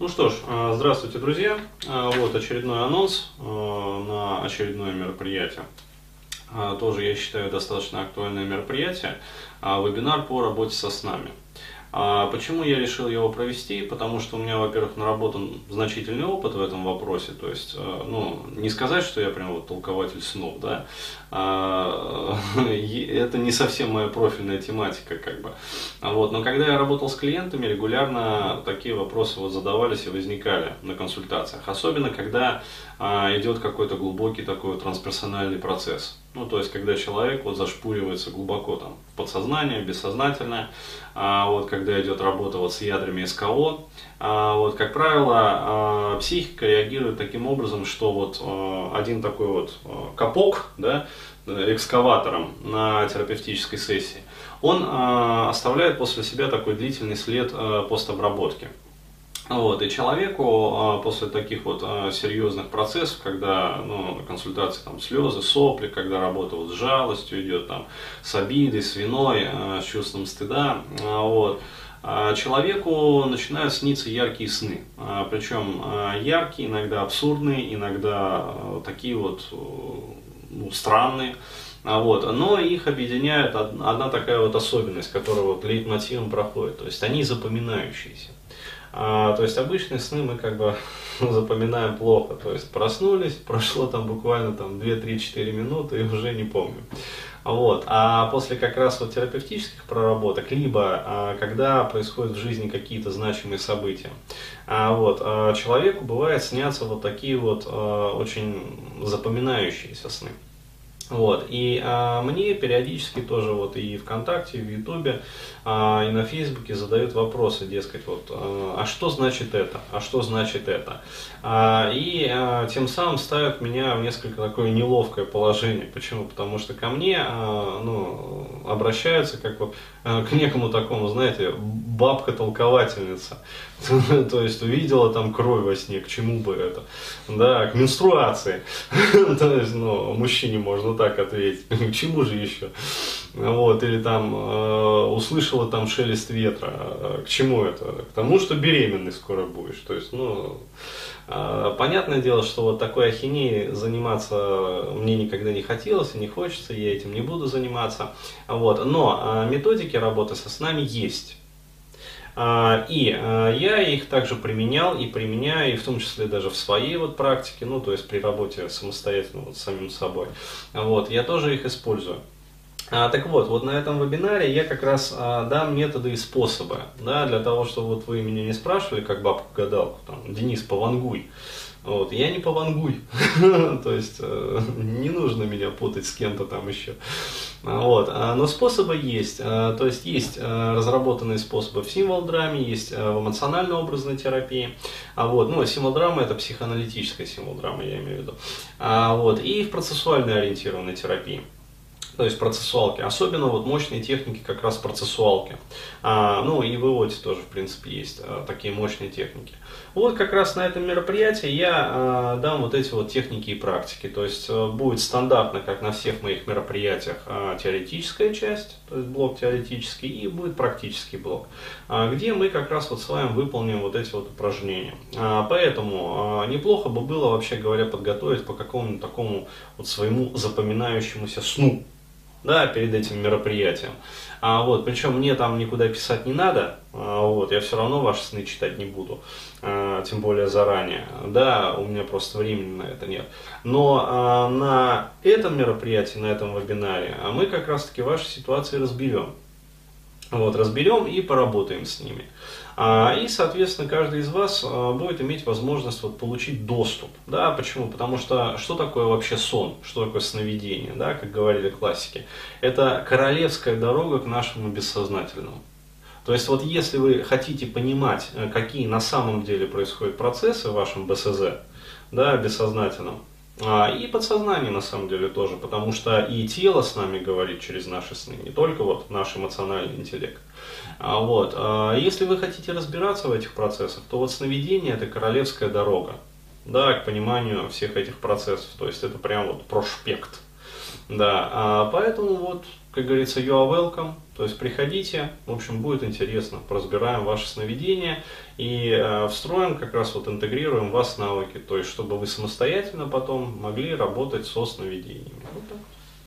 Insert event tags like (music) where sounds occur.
Ну что ж, а, здравствуйте, друзья. А, вот очередной анонс а, на очередное мероприятие. Тоже, я считаю, достаточно актуальное мероприятие. Вебинар по работе со снами. А почему я решил его провести? Потому что у меня, во-первых, наработан значительный опыт в этом вопросе. То есть, э, ну, не сказать, что я прям вот толкователь снов, да. А, (laughs) это не совсем моя профильная тематика, как бы. Вот. Но когда я работал с клиентами, регулярно такие вопросы вот задавались и возникали на консультациях. Особенно, когда а, идет какой-то глубокий такой трансперсональный процесс. Ну, то есть, когда человек вот зашпуривается глубоко там в подсознание, бессознательное, а, вот, когда идет работа вот с ядрами СКО, а, вот, как правило, а, психика реагирует таким образом, что вот а, один такой вот а, капок, да, экскаватором на терапевтической сессии, он а, оставляет после себя такой длительный след а, постобработки. Вот, и человеку а, после таких вот а, серьезных процессов, когда ну, консультации там слезы, сопли, когда работа вот с жалостью идет, там, с обидой, с виной, а, с чувством стыда, вот, человеку начинают сниться яркие сны. Причем яркие, иногда абсурдные, иногда такие вот ну, странные. Вот. Но их объединяет одна такая вот особенность, которая вот лейтмотивом проходит. То есть они запоминающиеся. А, то есть обычные сны мы как бы (laughs) запоминаем плохо. То есть проснулись, (laughs) прошло там буквально там 2-3-4 минуты и уже не помню. Вот. А после как раз вот терапевтических проработок, либо а, когда происходят в жизни какие-то значимые события, а, вот, а, человеку бывает снятся вот такие вот а, очень запоминающиеся сны. Вот. И а, мне периодически тоже вот и ВКонтакте, и в Ютубе, а, и на Фейсбуке задают вопросы, дескать, вот, а, а что значит это, а что значит это. А, и а, тем самым ставят меня в несколько такое неловкое положение. Почему? Потому что ко мне а, ну, обращаются как вот а, к некому такому, знаете, бабка-толковательница. (laughs) То есть увидела там кровь во сне, к чему бы это? Да, к менструации. (laughs) То есть, ну, мужчине можно так ответить. (laughs) К чему же еще? Вот, или там э, услышала там шелест ветра. К чему это? К тому, что беременный скоро будешь. То есть, ну, э, понятное дело, что вот такой ахинеей заниматься мне никогда не хотелось и не хочется, я этим не буду заниматься. Вот, но э, методики работы со снами есть. А, и а, я их также применял и применяю, и в том числе даже в своей вот практике, ну, то есть при работе самостоятельно вот с самим собой. Вот, я тоже их использую. А, так вот, вот на этом вебинаре я как раз а, дам методы и способы, да, для того, чтобы вот вы меня не спрашивали, как бабку-гадалку, там, Денис, повангуй. Вот, я не повангуй, (laughs) то есть э, не нужно меня путать с кем-то там еще. Вот, а, но способы есть, то есть есть разработанные способы в символ-драме, есть в эмоционально-образной терапии, а вот, ну, символ-драма это психоаналитическая символ-драма, я имею в виду, вот, и в процессуально ориентированной терапии то есть процессуалки. Особенно вот мощные техники как раз процессуалки. А, ну и в Ивоте тоже, в принципе, есть а, такие мощные техники. Вот как раз на этом мероприятии я а, дам вот эти вот техники и практики. То есть а, будет стандартно, как на всех моих мероприятиях, а, теоретическая часть, то есть блок теоретический, и будет практический блок, а, где мы как раз вот с вами выполним вот эти вот упражнения. А, поэтому а, неплохо бы было, вообще говоря, подготовить по какому-нибудь такому вот своему запоминающемуся сну да, перед этим мероприятием. А, вот, причем мне там никуда писать не надо, а, вот, я все равно ваши сны читать не буду, а, тем более заранее, да, у меня просто времени на это нет. Но а, на этом мероприятии, на этом вебинаре а мы как раз таки ваши ситуации разберем. Вот, разберем и поработаем с ними. А, и, соответственно, каждый из вас а, будет иметь возможность вот, получить доступ. Да, почему? Потому что что такое вообще сон? Что такое сновидение? Да, как говорили классики. Это королевская дорога к нашему бессознательному. То есть вот если вы хотите понимать, э, какие на самом деле происходят процессы в вашем БСЗ, да, бессознательном, и подсознание на самом деле тоже, потому что и тело с нами говорит через наши сны, не только вот наш эмоциональный интеллект. А, вот. А, если вы хотите разбираться в этих процессах, то вот сновидение это королевская дорога да, к пониманию всех этих процессов. То есть это прям вот прошпект. Да, а поэтому вот как говорится, you are welcome, то есть приходите, в общем, будет интересно, разбираем ваши сновидения и э, встроим, как раз вот интегрируем вас навыки, то есть чтобы вы самостоятельно потом могли работать со сновидениями. Вот так.